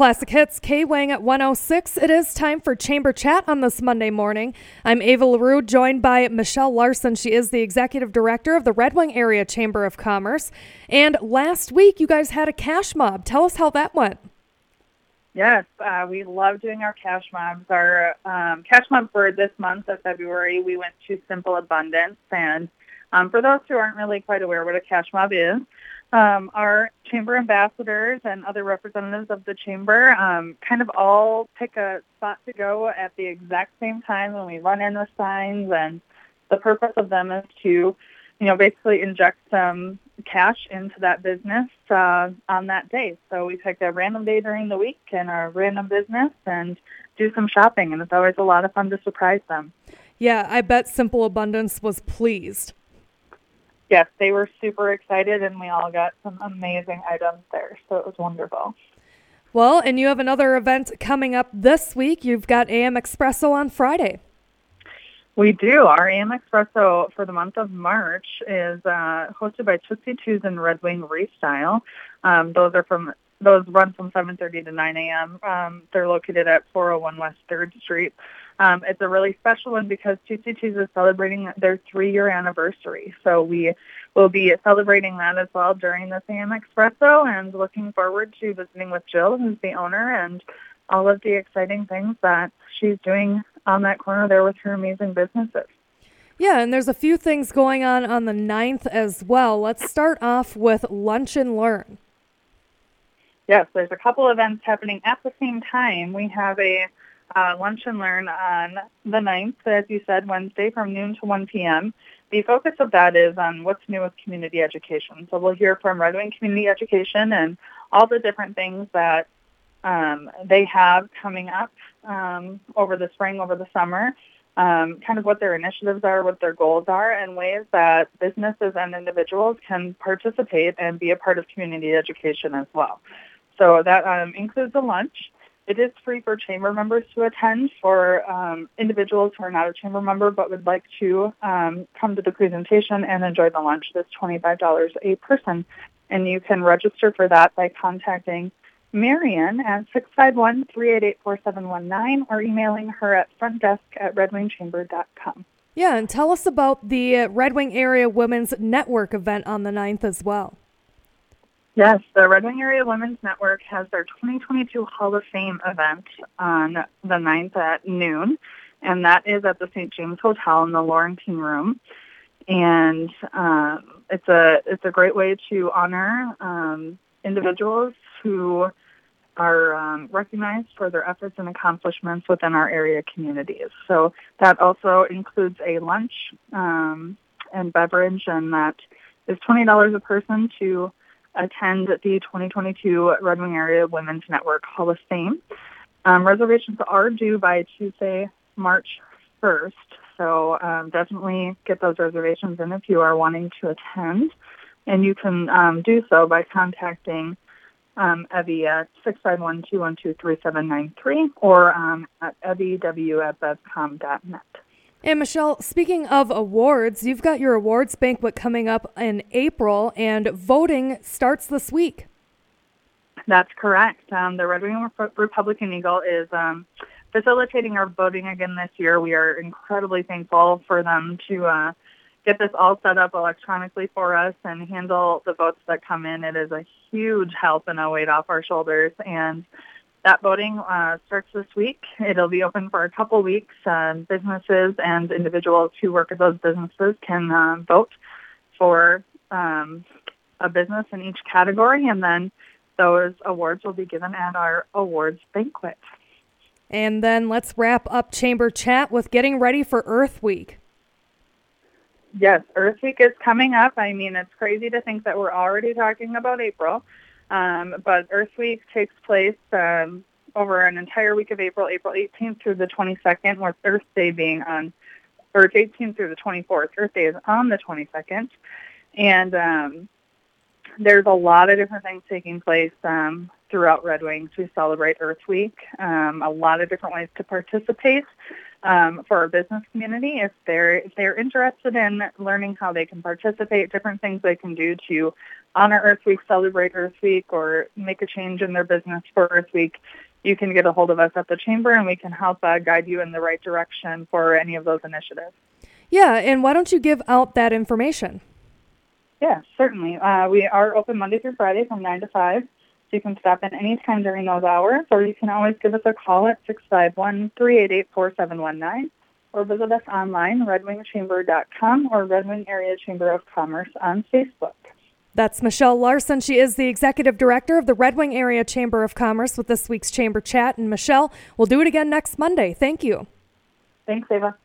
Classic Hits, K Wang at 106. It is time for Chamber Chat on this Monday morning. I'm Ava LaRue, joined by Michelle Larson. She is the executive director of the Red Wing Area Chamber of Commerce. And last week, you guys had a cash mob. Tell us how that went. Yes, uh, we love doing our cash mobs. Our um, cash mob for this month of February, we went to Simple Abundance. And um, for those who aren't really quite aware what a cash mob is, um, our chamber ambassadors and other representatives of the chamber um, kind of all pick a spot to go at the exact same time when we run in the signs. And the purpose of them is to, you know, basically inject some cash into that business uh, on that day. So we pick a random day during the week and a random business and do some shopping. And it's always a lot of fun to surprise them. Yeah, I bet Simple Abundance was pleased yes, they were super excited, and we all got some amazing items there. So it was wonderful. Well, and you have another event coming up this week. You've got AM Espresso on Friday. We do. Our AM Espresso for the month of March is uh, hosted by Tootsie Twos and Red Wing Restyle. Um, those are from those run from 7:30 to 9 a.m. Um, they're located at 401 West Third Street. Um, it's a really special one because Tootsie Twos is celebrating their three-year anniversary. So we will be celebrating that as well during the AM Expresso, and looking forward to visiting with Jill, who's the owner, and all of the exciting things that she's doing on that corner there with her amazing businesses. Yeah, and there's a few things going on on the 9th as well. Let's start off with Lunch and Learn. Yes, there's a couple events happening at the same time. We have a uh, lunch and learn on the 9th, as you said, Wednesday from noon to 1 p.m. The focus of that is on what's new with community education. So we'll hear from Red Wing Community Education and all the different things that um, they have coming up um, over the spring, over the summer, um, kind of what their initiatives are, what their goals are, and ways that businesses and individuals can participate and be a part of community education as well. So that um, includes a lunch. It is free for chamber members to attend. For um, individuals who are not a chamber member but would like to um, come to the presentation and enjoy the lunch, it's $25 a person. And you can register for that by contacting Marion at 651-388-4719 or emailing her at frontdesk at redwingchamber.com. Yeah, and tell us about the Red Wing Area Women's Network event on the 9th as well. Yes, the Red Wing Area Women's Network has their 2022 Hall of Fame event on the 9th at noon, and that is at the St. James Hotel in the Laurentine Room. And um, it's a it's a great way to honor um, individuals who are um, recognized for their efforts and accomplishments within our area communities. So that also includes a lunch um, and beverage, and that is twenty dollars a person to attend the 2022 Red Wing Area Women's Network Hall of Fame. Um, reservations are due by Tuesday, March 1st, so um, definitely get those reservations in if you are wanting to attend. And you can um, do so by contacting um, Evie at 651-212-3793 or um, at eview at bevcom.net. And Michelle, speaking of awards, you've got your awards banquet coming up in April, and voting starts this week. That's correct. Um, the Red Wing Republican Eagle is um, facilitating our voting again this year. We are incredibly thankful for them to uh, get this all set up electronically for us and handle the votes that come in. It is a huge help and a weight off our shoulders. And that voting uh, starts this week. It'll be open for a couple weeks. Uh, businesses and individuals who work at those businesses can uh, vote for um, a business in each category, and then those awards will be given at our awards banquet. And then let's wrap up Chamber Chat with getting ready for Earth Week. Yes, Earth Week is coming up. I mean, it's crazy to think that we're already talking about April. Um, but Earth Week takes place um, over an entire week of April, April 18th through the 22nd, with Earth Day being on, or 18th through the 24th. Earth Day is on the 22nd. And um, there's a lot of different things taking place um, throughout Red Wing to celebrate Earth Week. Um, a lot of different ways to participate. Um, for our business community. If they're if they're interested in learning how they can participate, different things they can do to honor Earth Week, celebrate Earth Week, or make a change in their business for Earth Week, you can get a hold of us at the chamber, and we can help uh, guide you in the right direction for any of those initiatives. Yeah, and why don't you give out that information? Yeah, certainly. Uh, we are open Monday through Friday from 9 to 5. You can stop in any time during those hours, or you can always give us a call at 651-388-4719, or visit us online, redwingchamber.com or Red Wing Area Chamber of Commerce on Facebook. That's Michelle Larson. She is the executive director of the Red Wing Area Chamber of Commerce with this week's Chamber Chat. And Michelle, we'll do it again next Monday. Thank you. Thanks, Ava.